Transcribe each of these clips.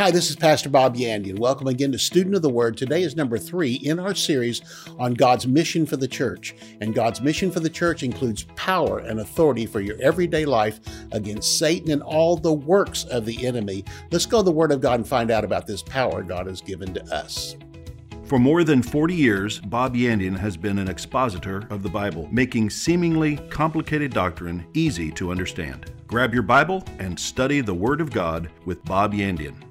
Hi, this is Pastor Bob Yandian. Welcome again to Student of the Word. Today is number three in our series on God's mission for the church. And God's mission for the church includes power and authority for your everyday life against Satan and all the works of the enemy. Let's go to the Word of God and find out about this power God has given to us. For more than 40 years, Bob Yandian has been an expositor of the Bible, making seemingly complicated doctrine easy to understand. Grab your Bible and study the Word of God with Bob Yandian.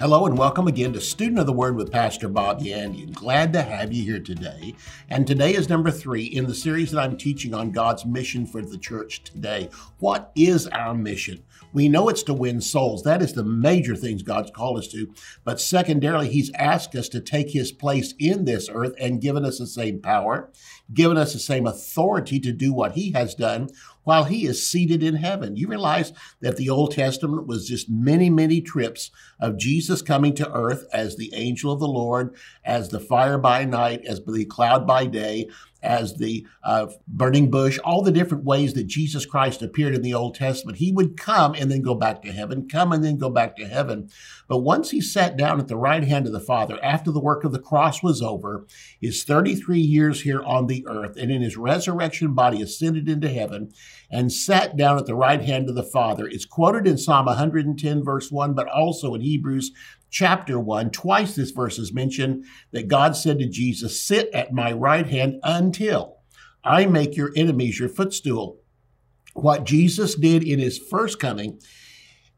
Hello and welcome again to Student of the Word with Pastor Bob Yandian. Glad to have you here today. And today is number three in the series that I'm teaching on God's mission for the church today. What is our mission? We know it's to win souls. That is the major things God's called us to. But secondarily, He's asked us to take His place in this earth and given us the same power, given us the same authority to do what He has done while he is seated in heaven. You realize that the Old Testament was just many, many trips of Jesus coming to earth as the angel of the Lord, as the fire by night, as the cloud by day, as the uh, burning bush, all the different ways that Jesus Christ appeared in the Old Testament. He would come and then go back to heaven, come and then go back to heaven. But once he sat down at the right hand of the Father, after the work of the cross was over, his 33 years here on the earth, and in his resurrection body ascended into heaven and sat down at the right hand of the Father. It's quoted in Psalm 110, verse 1, but also in Hebrews chapter 1, twice this verse is mentioned that God said to Jesus, Sit at my right hand until I make your enemies your footstool. What Jesus did in his first coming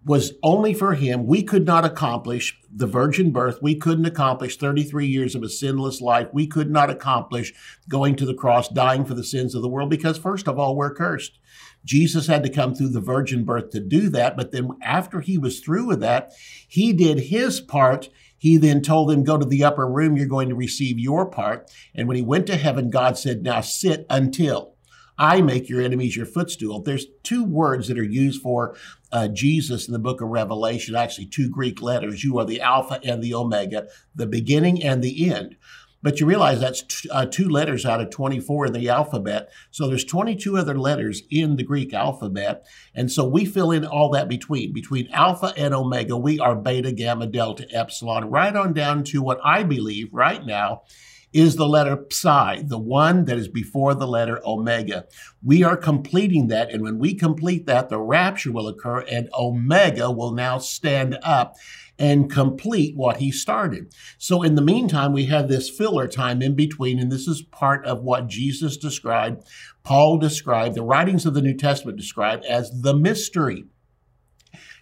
was only for him. We could not accomplish the virgin birth. We couldn't accomplish 33 years of a sinless life. We could not accomplish going to the cross, dying for the sins of the world, because first of all, we're cursed. Jesus had to come through the virgin birth to do that. But then after he was through with that, he did his part. He then told them, Go to the upper room, you're going to receive your part. And when he went to heaven, God said, Now sit until I make your enemies your footstool. There's two words that are used for uh, Jesus in the book of Revelation, actually, two Greek letters. You are the Alpha and the Omega, the beginning and the end. But you realize that's t- uh, two letters out of 24 in the alphabet. So there's 22 other letters in the Greek alphabet. And so we fill in all that between. Between alpha and omega, we are beta, gamma, delta, epsilon, right on down to what I believe right now is the letter psi, the one that is before the letter omega. We are completing that. And when we complete that, the rapture will occur and omega will now stand up and complete what he started. So in the meantime, we have this filler time in between, and this is part of what Jesus described, Paul described, the writings of the New Testament described as the mystery.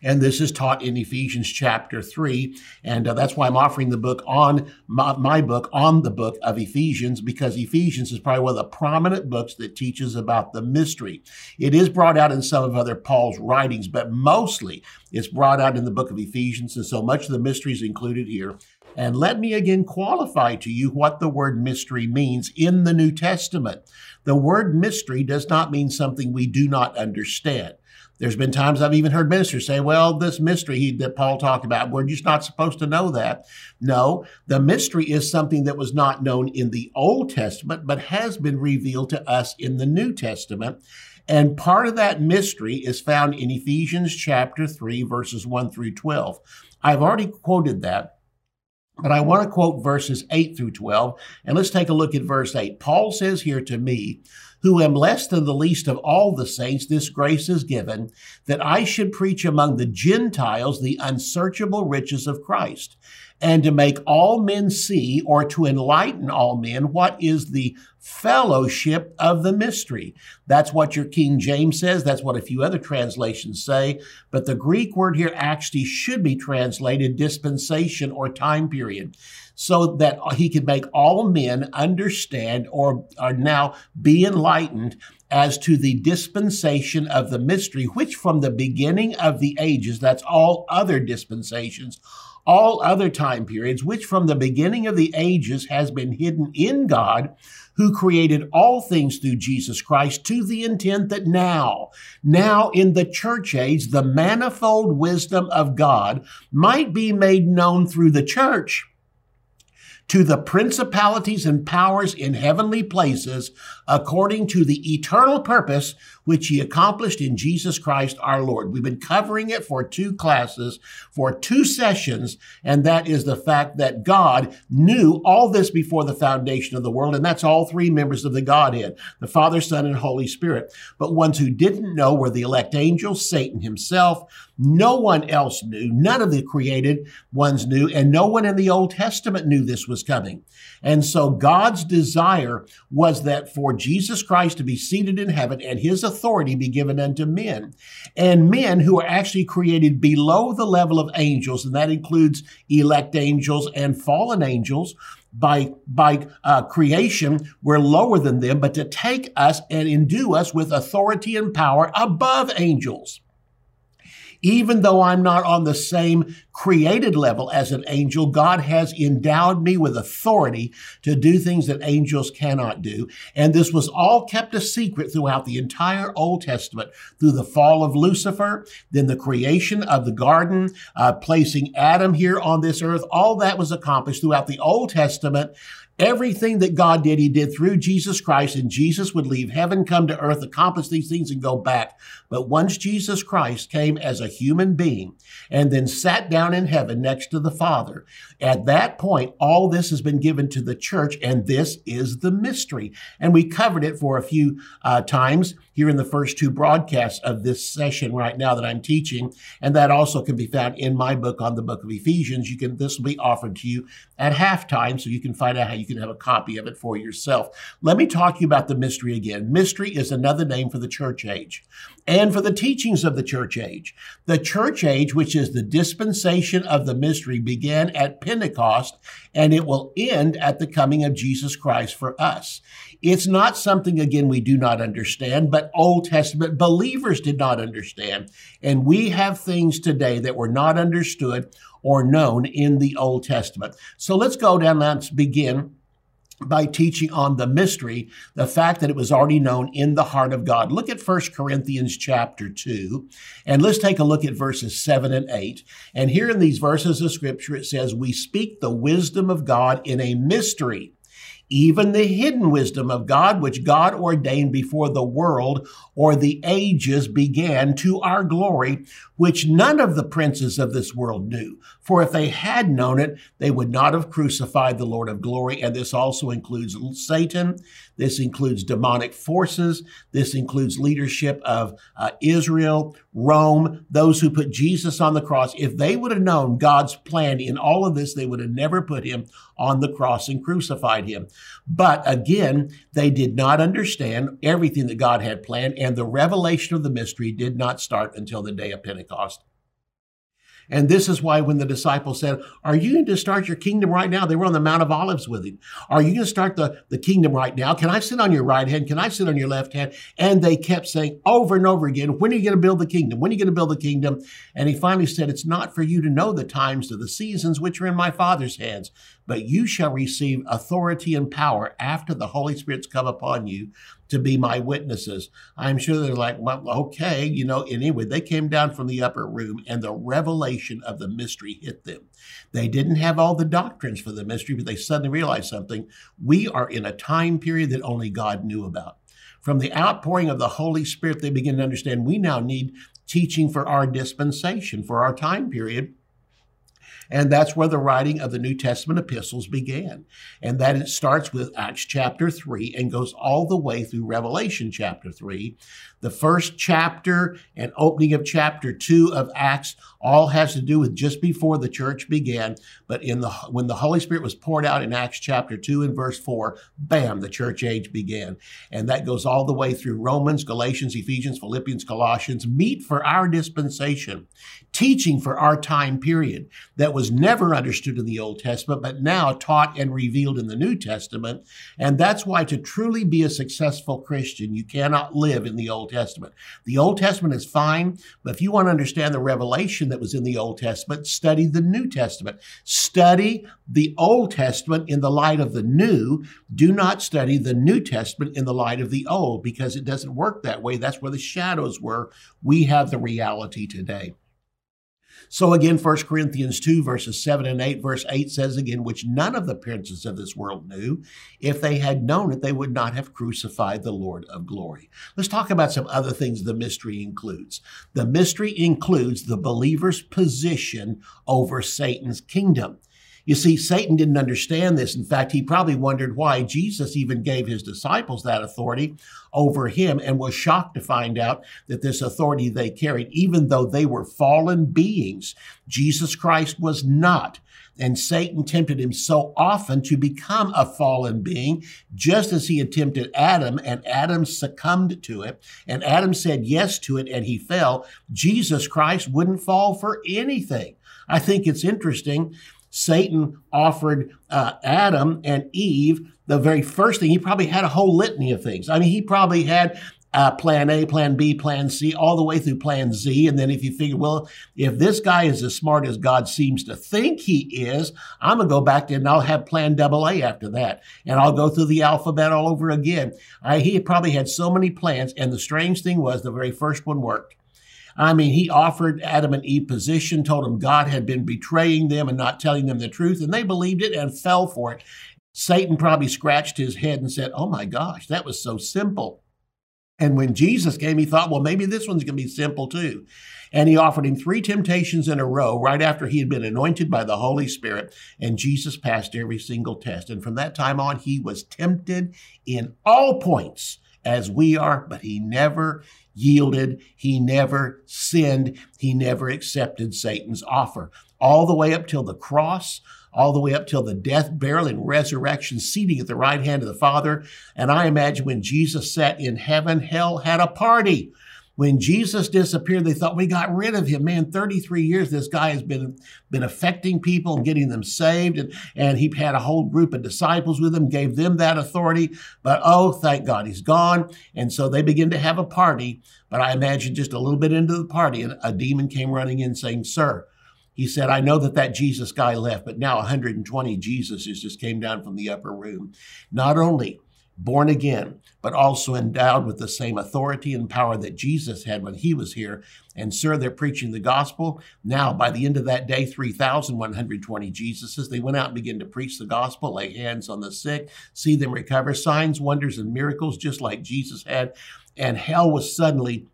And this is taught in Ephesians chapter 3. And uh, that's why I'm offering the book on my, my, book on the book of Ephesians, because Ephesians is probably one of the prominent books that teaches about the mystery. It is brought out in some of other Paul's writings, but mostly it's brought out in the book of Ephesians. And so much of the mystery is included here. And let me again qualify to you what the word mystery means in the New Testament. The word mystery does not mean something we do not understand. There's been times I've even heard ministers say, well, this mystery he, that Paul talked about, we're just not supposed to know that. No, the mystery is something that was not known in the Old Testament, but has been revealed to us in the New Testament. And part of that mystery is found in Ephesians chapter 3, verses 1 through 12. I've already quoted that. But I want to quote verses 8 through 12, and let's take a look at verse 8. Paul says here to me, who am less than the least of all the saints, this grace is given, that I should preach among the Gentiles the unsearchable riches of Christ, and to make all men see, or to enlighten all men, what is the fellowship of the mystery. That's what your King James says. That's what a few other translations say. But the Greek word here actually should be translated dispensation or time period so that he could make all men understand or are now be enlightened as to the dispensation of the mystery, which from the beginning of the ages, that's all other dispensations, all other time periods, which from the beginning of the ages has been hidden in God, who created all things through Jesus Christ to the intent that now, now in the church age, the manifold wisdom of God might be made known through the church to the principalities and powers in heavenly places according to the eternal purpose which he accomplished in Jesus Christ our Lord. We've been covering it for two classes, for two sessions, and that is the fact that God knew all this before the foundation of the world, and that's all three members of the Godhead, the Father, Son, and Holy Spirit. But ones who didn't know were the elect angels, Satan himself, no one else knew. None of the created ones knew, and no one in the Old Testament knew this was coming. And so God's desire was that for Jesus Christ to be seated in heaven and his authority be given unto men. And men who are actually created below the level of angels, and that includes elect angels and fallen angels, by by uh, creation we're lower than them but to take us and endue us with authority and power above angels even though I'm not on the same created level as an angel, God has endowed me with authority to do things that angels cannot do. And this was all kept a secret throughout the entire Old Testament through the fall of Lucifer, then the creation of the garden, uh, placing Adam here on this earth. All that was accomplished throughout the Old Testament Everything that God did, He did through Jesus Christ, and Jesus would leave heaven, come to earth, accomplish these things, and go back. But once Jesus Christ came as a human being and then sat down in heaven next to the Father, at that point, all this has been given to the church, and this is the mystery. And we covered it for a few uh, times here in the first two broadcasts of this session right now that I'm teaching. And that also can be found in my book on the book of Ephesians. You can, this will be offered to you at halftime so you can find out how you can have a copy of it for yourself. Let me talk to you about the mystery again. Mystery is another name for the church age and for the teachings of the church age. The church age, which is the dispensation of the mystery, began at Pentecost and it will end at the coming of Jesus Christ for us. It's not something, again, we do not understand, but Old Testament believers did not understand. And we have things today that were not understood or known in the Old Testament. So let's go down, let's begin by teaching on the mystery, the fact that it was already known in the heart of God. Look at 1 Corinthians chapter 2, and let's take a look at verses 7 and 8. And here in these verses of scripture, it says, We speak the wisdom of God in a mystery even the hidden wisdom of God, which God ordained before the world or the ages began to our glory, which none of the princes of this world knew. For if they had known it, they would not have crucified the Lord of glory. And this also includes Satan. This includes demonic forces. This includes leadership of uh, Israel, Rome, those who put Jesus on the cross. If they would have known God's plan in all of this, they would have never put him on the cross and crucified him. But again, they did not understand everything that God had planned, and the revelation of the mystery did not start until the day of Pentecost. And this is why when the disciples said, Are you going to start your kingdom right now? They were on the Mount of Olives with him. Are you going to start the, the kingdom right now? Can I sit on your right hand? Can I sit on your left hand? And they kept saying over and over again, When are you going to build the kingdom? When are you going to build the kingdom? And he finally said, It's not for you to know the times of the seasons which are in my Father's hands, but you shall receive authority and power after the Holy Spirit's come upon you to be my witnesses. I'm sure they're like, well, okay, you know, anyway, they came down from the upper room and the revelation of the mystery hit them. They didn't have all the doctrines for the mystery, but they suddenly realized something. We are in a time period that only God knew about. From the outpouring of the Holy Spirit, they begin to understand we now need teaching for our dispensation, for our time period. And that's where the writing of the New Testament epistles began. And that it starts with Acts chapter 3 and goes all the way through Revelation chapter 3. The first chapter and opening of chapter 2 of Acts all has to do with just before the church began. But in the when the Holy Spirit was poured out in Acts chapter 2 and verse 4, bam, the church age began. And that goes all the way through Romans, Galatians, Ephesians, Philippians, Colossians, meet for our dispensation, teaching for our time period that was never understood in the Old Testament, but now taught and revealed in the New Testament. And that's why to truly be a successful Christian, you cannot live in the Old Testament. The Old Testament is fine, but if you want to understand the revelation that was in the Old Testament, study the New Testament. Study the Old Testament in the light of the New. Do not study the New Testament in the light of the Old because it doesn't work that way. That's where the shadows were. We have the reality today. So again, 1 Corinthians 2, verses 7 and 8, verse 8 says again, which none of the princes of this world knew. If they had known it, they would not have crucified the Lord of glory. Let's talk about some other things the mystery includes. The mystery includes the believer's position over Satan's kingdom. You see, Satan didn't understand this. In fact, he probably wondered why Jesus even gave his disciples that authority over him and was shocked to find out that this authority they carried, even though they were fallen beings, Jesus Christ was not. And Satan tempted him so often to become a fallen being, just as he had tempted Adam, and Adam succumbed to it. And Adam said yes to it, and he fell. Jesus Christ wouldn't fall for anything. I think it's interesting Satan offered uh, Adam and Eve the very first thing. He probably had a whole litany of things. I mean, he probably had uh, plan A, plan B, plan C, all the way through plan Z. And then if you figure, well, if this guy is as smart as God seems to think he is, I'm going to go back to and I'll have plan double A after that. And I'll go through the alphabet all over again. He probably had so many plans. And the strange thing was the very first one worked. I mean, he offered Adam and Eve position, told them God had been betraying them and not telling them the truth, and they believed it and fell for it. Satan probably scratched his head and said, Oh my gosh, that was so simple. And when Jesus came, he thought, well, maybe this one's going to be simple too. And he offered him three temptations in a row right after he had been anointed by the Holy Spirit. And Jesus passed every single test. And from that time on, he was tempted in all points as we are, but he never yielded. He never sinned. He never accepted Satan's offer. All the way up till the cross, all the way up till the death, burial, and resurrection, seating at the right hand of the Father. And I imagine when Jesus sat in heaven, hell had a party when Jesus disappeared, they thought we got rid of him. Man, 33 years this guy has been been affecting people and getting them saved, and, and he had a whole group of disciples with him, gave them that authority. But oh, thank God, he's gone. And so they begin to have a party. But I imagine just a little bit into the party, a demon came running in saying, Sir, he said, I know that that Jesus guy left, but now 120 Jesuses just came down from the upper room. Not only born again, but also endowed with the same authority and power that Jesus had when he was here. And, sir, they're preaching the gospel. Now, by the end of that day, 3,120 Jesuses, they went out and began to preach the gospel, lay hands on the sick, see them recover, signs, wonders, and miracles, just like Jesus had. And hell was suddenly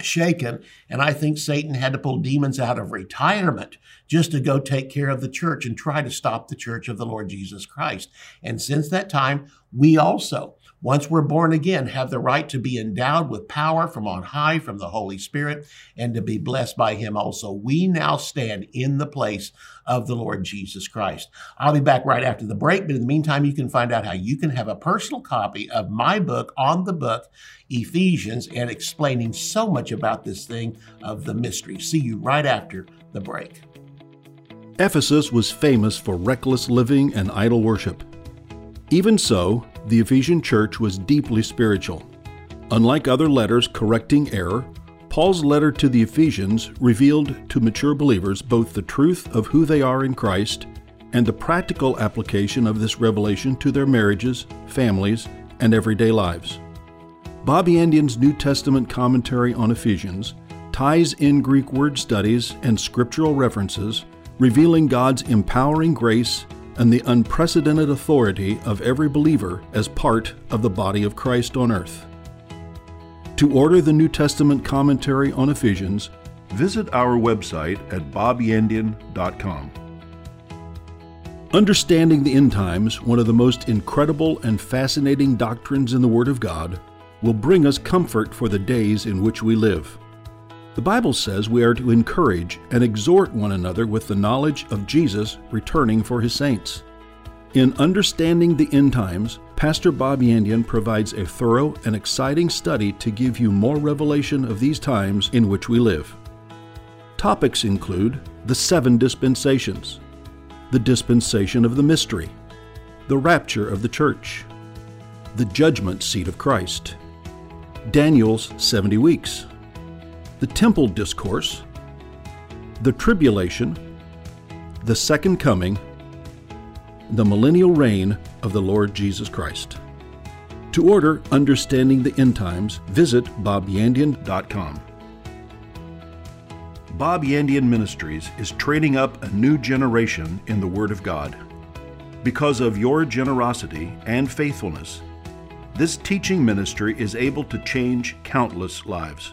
shaken. And I think Satan had to pull demons out of retirement just to go take care of the church and try to stop the church of the Lord Jesus Christ. And since that time, we also once we're born again, have the right to be endowed with power from on high from the Holy Spirit and to be blessed by Him also. We now stand in the place of the Lord Jesus Christ. I'll be back right after the break, but in the meantime, you can find out how you can have a personal copy of my book on the book, Ephesians, and explaining so much about this thing of the mystery. See you right after the break. Ephesus was famous for reckless living and idol worship. Even so, the Ephesian church was deeply spiritual. Unlike other letters correcting error, Paul's letter to the Ephesians revealed to mature believers both the truth of who they are in Christ and the practical application of this revelation to their marriages, families, and everyday lives. Bobby Yandian's New Testament commentary on Ephesians ties in Greek word studies and scriptural references, revealing God's empowering grace and the unprecedented authority of every believer as part of the body of Christ on earth. To order the New Testament commentary on Ephesians, visit our website at bobyandian.com. Understanding the end times, one of the most incredible and fascinating doctrines in the Word of God, will bring us comfort for the days in which we live. The Bible says we are to encourage and exhort one another with the knowledge of Jesus returning for his saints. In Understanding the End Times, Pastor Bob Yandian provides a thorough and exciting study to give you more revelation of these times in which we live. Topics include the seven dispensations, the dispensation of the mystery, the rapture of the church, the judgment seat of Christ, Daniel's 70 weeks, the temple discourse, the tribulation, the second coming, the millennial reign of the Lord Jesus Christ. To order Understanding the End Times, visit bobyandian.com. Bob Yandian Ministries is training up a new generation in the Word of God. Because of your generosity and faithfulness, this teaching ministry is able to change countless lives.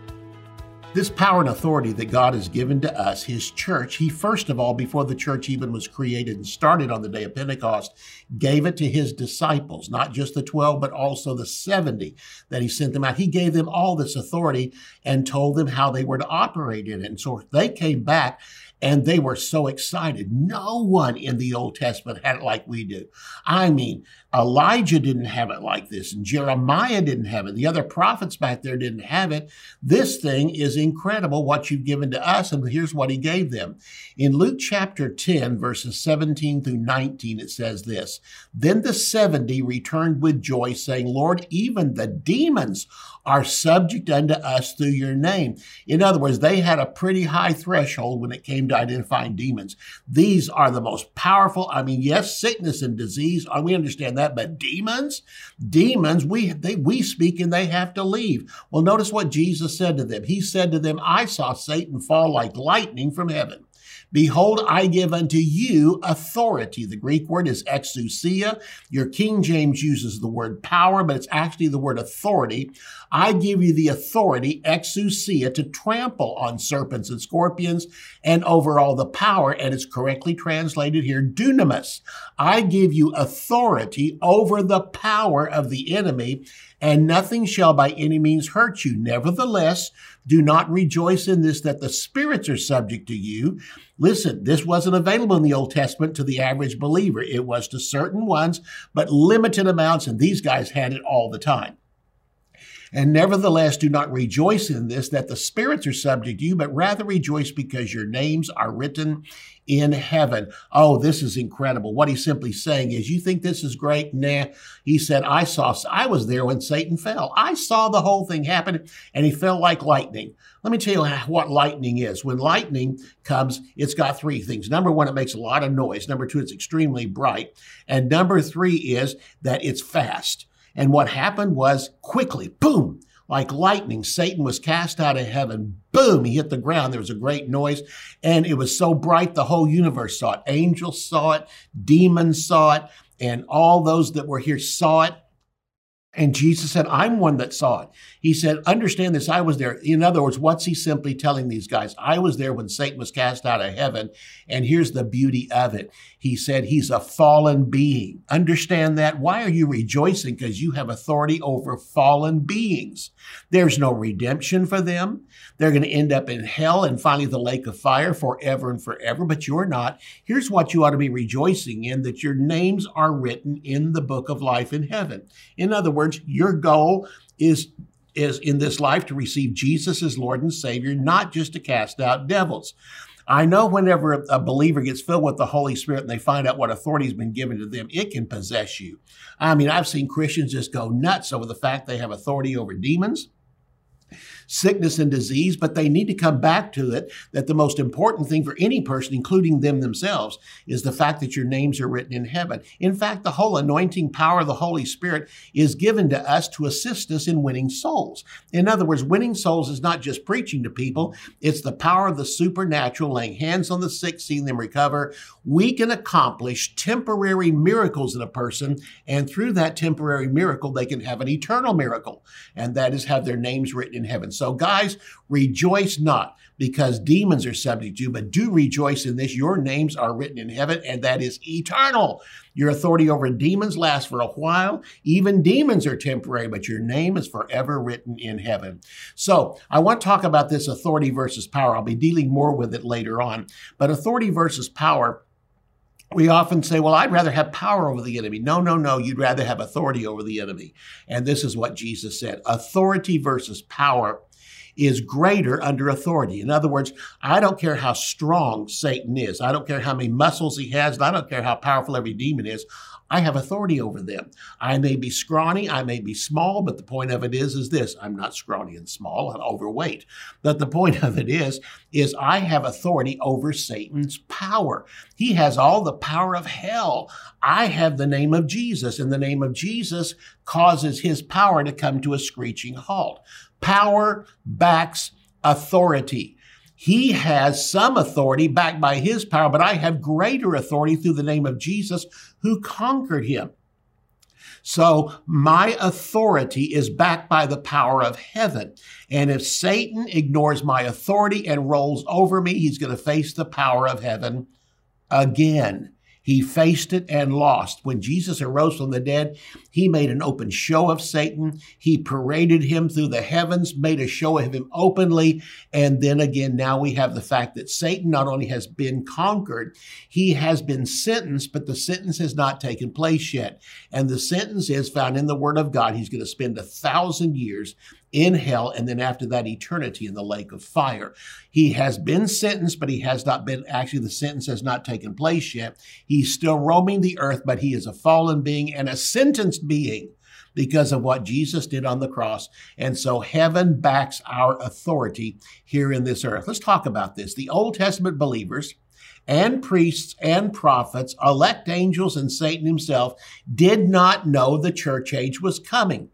This power and authority that God has given to us, His church, He first of all, before the church even was created and started on the day of Pentecost, gave it to His disciples, not just the 12, but also the 70 that He sent them out. He gave them all this authority and told them how they were to operate in it. And so they came back and they were so excited. No one in the Old Testament had it like we do. I mean, Elijah didn't have it like this, and Jeremiah didn't have it. The other prophets back there didn't have it. This thing is incredible what you've given to us, and here's what he gave them. In Luke chapter 10, verses 17 through 19, it says this Then the 70 returned with joy, saying, Lord, even the demons are subject unto us through your name. In other words, they had a pretty high threshold when it came to identifying demons. These are the most powerful. I mean, yes, sickness and disease, uh, we understand that, but demons, demons, we they we speak and they have to leave. Well, notice what Jesus said to them. He said to them, I saw Satan fall like lightning from heaven. Behold, I give unto you authority. The Greek word is exousia. Your King James uses the word power, but it's actually the word authority. I give you the authority, exousia, to trample on serpents and scorpions and over all the power, and it's correctly translated here, dunamis. I give you authority over the power of the enemy, and nothing shall by any means hurt you. Nevertheless, do not rejoice in this that the spirits are subject to you. Listen, this wasn't available in the Old Testament to the average believer. It was to certain ones, but limited amounts, and these guys had it all the time. And nevertheless, do not rejoice in this, that the spirits are subject to you, but rather rejoice because your names are written in heaven. Oh, this is incredible. What he's simply saying is, you think this is great? Nah. He said, I saw, I was there when Satan fell. I saw the whole thing happen and he fell like lightning. Let me tell you what lightning is. When lightning comes, it's got three things. Number one, it makes a lot of noise. Number two, it's extremely bright. And number three is that it's fast. And what happened was quickly, boom, like lightning, Satan was cast out of heaven. Boom, he hit the ground. There was a great noise. And it was so bright, the whole universe saw it. Angels saw it, demons saw it, and all those that were here saw it. And Jesus said, I'm one that saw it. He said, Understand this, I was there. In other words, what's he simply telling these guys? I was there when Satan was cast out of heaven. And here's the beauty of it. He said, He's a fallen being. Understand that? Why are you rejoicing? Because you have authority over fallen beings. There's no redemption for them. They're going to end up in hell and finally the lake of fire forever and forever, but you're not. Here's what you ought to be rejoicing in that your names are written in the book of life in heaven. In other words, your goal is is in this life to receive Jesus as Lord and Savior, not just to cast out devils. I know whenever a believer gets filled with the Holy Spirit and they find out what authority has been given to them, it can possess you. I mean, I've seen Christians just go nuts over the fact they have authority over demons sickness and disease, but they need to come back to it that the most important thing for any person, including them themselves, is the fact that your names are written in heaven. In fact, the whole anointing power of the Holy Spirit is given to us to assist us in winning souls. In other words, winning souls is not just preaching to people, it's the power of the supernatural, laying hands on the sick, seeing them recover. We can accomplish temporary miracles in a person, and through that temporary miracle, they can have an eternal miracle, and that is have their names written in heaven. So, guys, rejoice not because demons are subject to you, but do rejoice in this. Your names are written in heaven, and that is eternal. Your authority over demons lasts for a while. Even demons are temporary, but your name is forever written in heaven. So, I want to talk about this authority versus power. I'll be dealing more with it later on. But authority versus power we often say, well, I'd rather have power over the enemy. No, no, no. You'd rather have authority over the enemy. And this is what Jesus said authority versus power is greater under authority. In other words, I don't care how strong Satan is. I don't care how many muscles he has. I don't care how powerful every demon is. I have authority over them. I may be scrawny, I may be small, but the point of it is, is this: I'm not scrawny and small, I'm overweight. But the point of it is, is I have authority over Satan's power. He has all the power of hell. I have the name of Jesus, and the name of Jesus causes his power to come to a screeching halt. Power backs authority. He has some authority backed by his power, but I have greater authority through the name of Jesus who conquered him. So my authority is backed by the power of heaven. And if Satan ignores my authority and rolls over me, he's going to face the power of heaven again. He faced it and lost. When Jesus arose from the dead, he made an open show of Satan. He paraded him through the heavens, made a show of him openly. And then again, now we have the fact that Satan not only has been conquered, he has been sentenced, but the sentence has not taken place yet. And the sentence is found in the Word of God. He's going to spend a thousand years in hell, and then after that, eternity in the lake of fire. He has been sentenced, but he has not been, actually, the sentence has not taken place yet. He's still roaming the earth, but he is a fallen being and a sentenced being because of what Jesus did on the cross. And so heaven backs our authority here in this earth. Let's talk about this. The Old Testament believers, and priests and prophets, elect angels, and Satan himself did not know the church age was coming.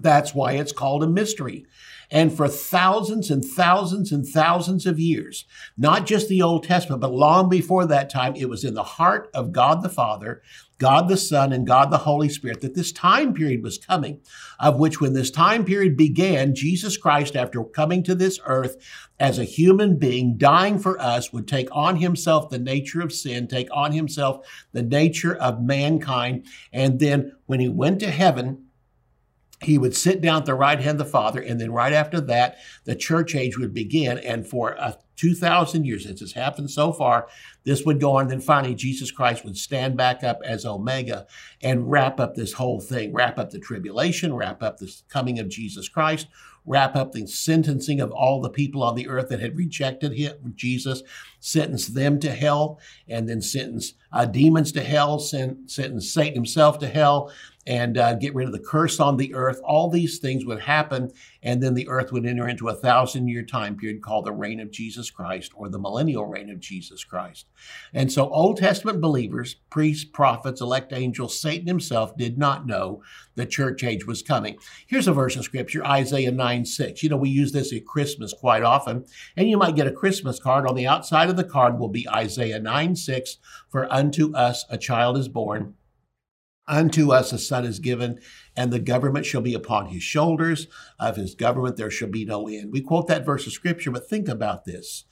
That's why it's called a mystery. And for thousands and thousands and thousands of years, not just the Old Testament, but long before that time, it was in the heart of God the Father, God the Son, and God the Holy Spirit that this time period was coming, of which when this time period began, Jesus Christ, after coming to this earth as a human being, dying for us, would take on himself the nature of sin, take on himself the nature of mankind. And then when he went to heaven, he would sit down at the right hand of the Father, and then right after that, the church age would begin. And for uh, 2,000 years, as has happened so far, this would go on. And then finally, Jesus Christ would stand back up as Omega and wrap up this whole thing, wrap up the tribulation, wrap up the coming of Jesus Christ, wrap up the sentencing of all the people on the earth that had rejected him, Jesus, sentence them to hell, and then sentence uh, demons to hell, sent, sentence Satan himself to hell, and uh, get rid of the curse on the earth. All these things would happen, and then the earth would enter into a thousand year time period called the reign of Jesus Christ or the millennial reign of Jesus Christ. And so, Old Testament believers, priests, prophets, elect angels, Satan himself did not know the church age was coming. Here's a verse of scripture Isaiah 9 6. You know, we use this at Christmas quite often, and you might get a Christmas card. On the outside of the card will be Isaiah 9 6 For unto us a child is born Unto us a son is given, and the government shall be upon his shoulders. Of his government there shall be no end. We quote that verse of scripture, but think about this.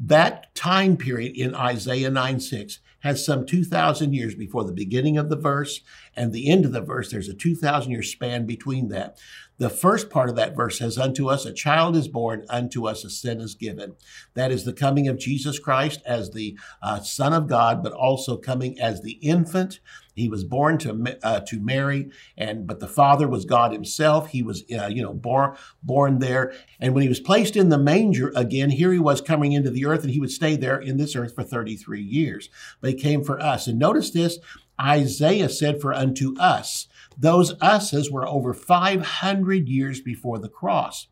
That time period in Isaiah 9 6 has some 2,000 years before the beginning of the verse and the end of the verse. There's a 2,000 year span between that. The first part of that verse says, Unto us a child is born, unto us a son is given. That is the coming of Jesus Christ as the uh, Son of God, but also coming as the infant. He was born to uh, to Mary, and but the Father was God Himself. He was, uh, you know, born born there. And when He was placed in the manger again, here He was coming into the earth, and He would stay there in this earth for 33 years. But He came for us. And notice this: Isaiah said, "For unto us." Those us's were over 500 years before the cross.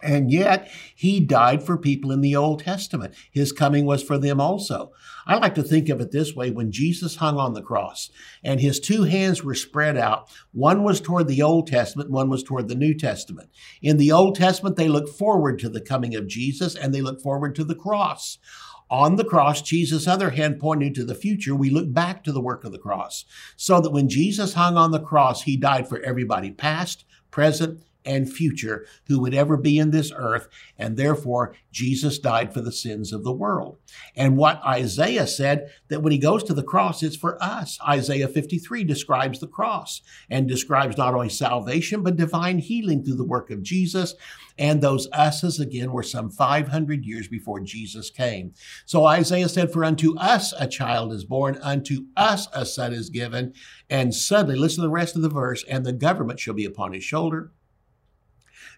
And yet, he died for people in the Old Testament. His coming was for them also. I like to think of it this way when Jesus hung on the cross and his two hands were spread out, one was toward the Old Testament, one was toward the New Testament. In the Old Testament, they look forward to the coming of Jesus and they look forward to the cross. On the cross, Jesus' other hand pointing to the future, we look back to the work of the cross. So that when Jesus hung on the cross, he died for everybody past, present, and future who would ever be in this earth. And therefore, Jesus died for the sins of the world. And what Isaiah said that when he goes to the cross, it's for us. Isaiah 53 describes the cross and describes not only salvation, but divine healing through the work of Jesus. And those us's again were some 500 years before Jesus came. So Isaiah said, For unto us a child is born, unto us a son is given. And suddenly, listen to the rest of the verse, and the government shall be upon his shoulder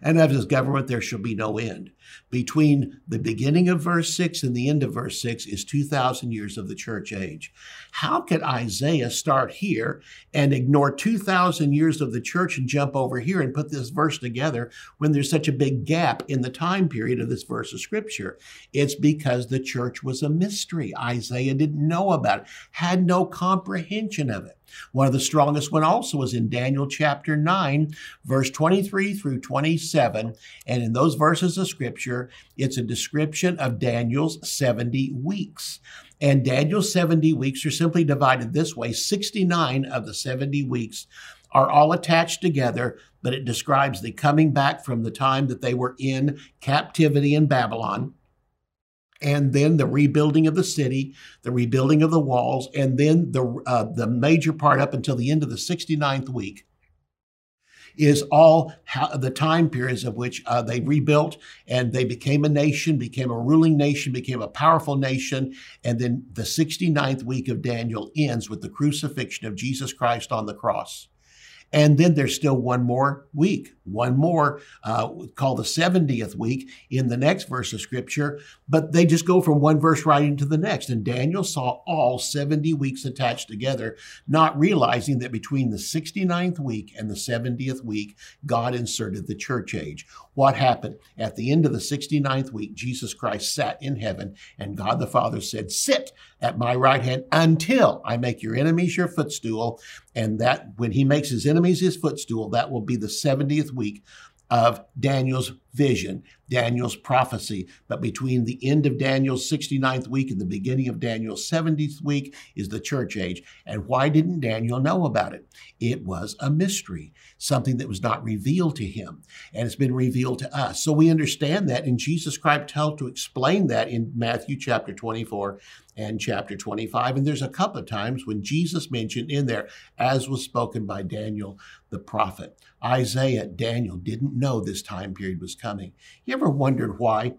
and of his government there shall be no end. Between the beginning of verse 6 and the end of verse 6 is 2,000 years of the church age. How could Isaiah start here and ignore 2,000 years of the church and jump over here and put this verse together when there's such a big gap in the time period of this verse of scripture? It's because the church was a mystery. Isaiah didn't know about it, had no comprehension of it. One of the strongest one also was in Daniel chapter 9, verse 23 through 27. And in those verses of scripture, it's a description of Daniel's 70 weeks. And Daniel's 70 weeks are simply divided this way. 69 of the 70 weeks are all attached together, but it describes the coming back from the time that they were in captivity in Babylon and then the rebuilding of the city, the rebuilding of the walls, and then the uh, the major part up until the end of the 69th week is all the time periods of which uh, they rebuilt and they became a nation, became a ruling nation, became a powerful nation. And then the 69th week of Daniel ends with the crucifixion of Jesus Christ on the cross. And then there's still one more week, one more uh, called the 70th week in the next verse of scripture. But they just go from one verse right into the next. And Daniel saw all 70 weeks attached together, not realizing that between the 69th week and the 70th week, God inserted the church age. What happened? At the end of the 69th week, Jesus Christ sat in heaven, and God the Father said, Sit at my right hand until I make your enemies your footstool. And that when he makes his enemies his footstool, that will be the 70th week of Daniel's vision, Daniel's prophecy. But between the end of Daniel's 69th week and the beginning of Daniel's 70th week is the church age. And why didn't Daniel know about it? It was a mystery, something that was not revealed to him. And it's been revealed to us. So we understand that. And Jesus Christ helped to explain that in Matthew chapter 24 and chapter 25. And there's a couple of times when Jesus mentioned in there, as was spoken by Daniel the prophet. Isaiah, Daniel didn't know this time period was coming. You ever wondered why?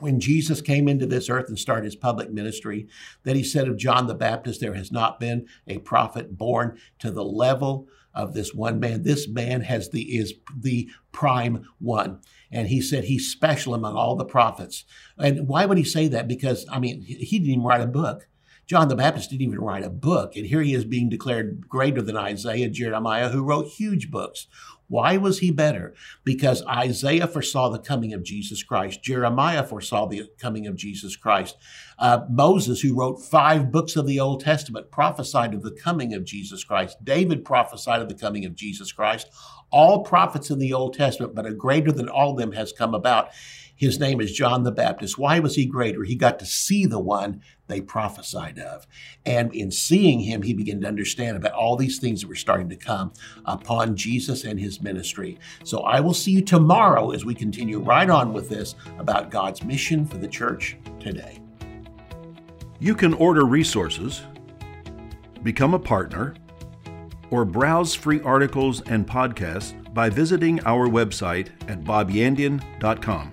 When Jesus came into this earth and started his public ministry, that he said of John the Baptist, there has not been a prophet born to the level of this one man. This man has the is the prime one. And he said he's special among all the prophets. And why would he say that? Because I mean, he didn't even write a book. John the Baptist didn't even write a book. And here he is being declared greater than Isaiah, Jeremiah, who wrote huge books. Why was he better? Because Isaiah foresaw the coming of Jesus Christ. Jeremiah foresaw the coming of Jesus Christ. Uh, Moses, who wrote five books of the Old Testament, prophesied of the coming of Jesus Christ. David prophesied of the coming of Jesus Christ. All prophets in the Old Testament, but a greater than all of them has come about. His name is John the Baptist. Why was he greater? He got to see the one they prophesied of. And in seeing him, he began to understand about all these things that were starting to come upon Jesus and his ministry. So I will see you tomorrow as we continue right on with this about God's mission for the church today. You can order resources, become a partner, or browse free articles and podcasts by visiting our website at bobyandian.com.